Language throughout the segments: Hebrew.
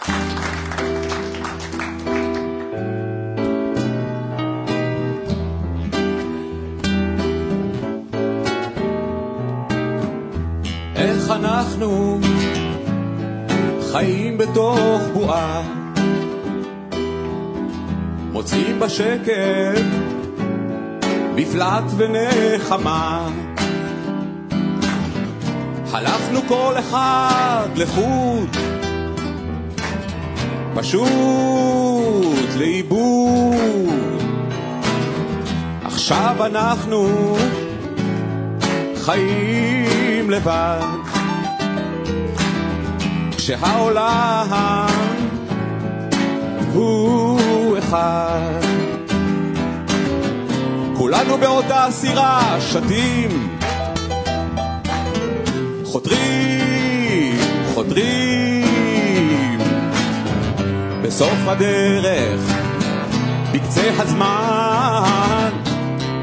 איך אנחנו חיים בתוך בועה, מוצאים בשקט מפלט ונחמה. הלכנו כל אחד לחוד, פשוט לאיבוד. עכשיו אנחנו חיים לבד, כשהעולם הוא אחד. כולנו באותה סירה שתים, חותרים, חותרים. בסוף הדרך, בקצה הזמן,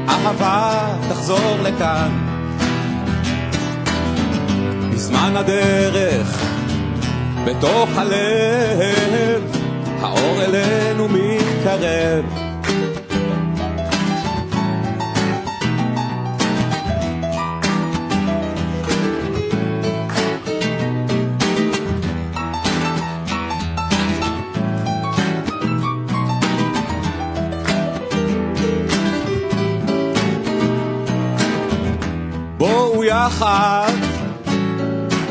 אהבה תחזור לכאן. בזמן הדרך, בתוך הלב, האור אלינו מתקרב. יחד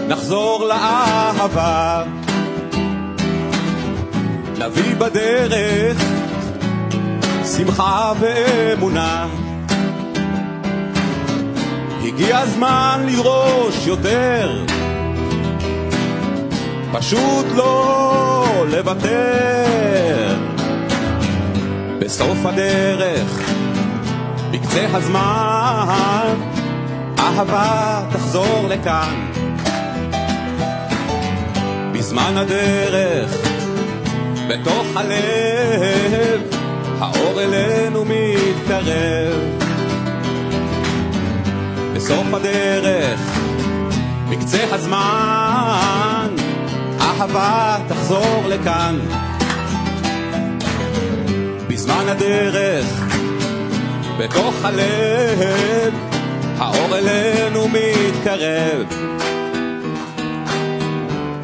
נחזור לאהבה, נביא בדרך שמחה ואמונה. הגיע הזמן לדרוש יותר, פשוט לא לוותר. בסוף הדרך, בקצה הזמן, אהבה תחזור לכאן. בזמן הדרך, בתוך הלב, האור אלינו מתקרב. בסוף הדרך, בקצה הזמן, אהבה תחזור לכאן. בזמן הדרך, בתוך הלב, האור אלינו מתקרב.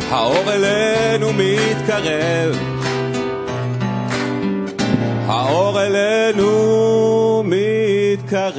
האור אלינו מתקרב. האור אלינו מתקרב.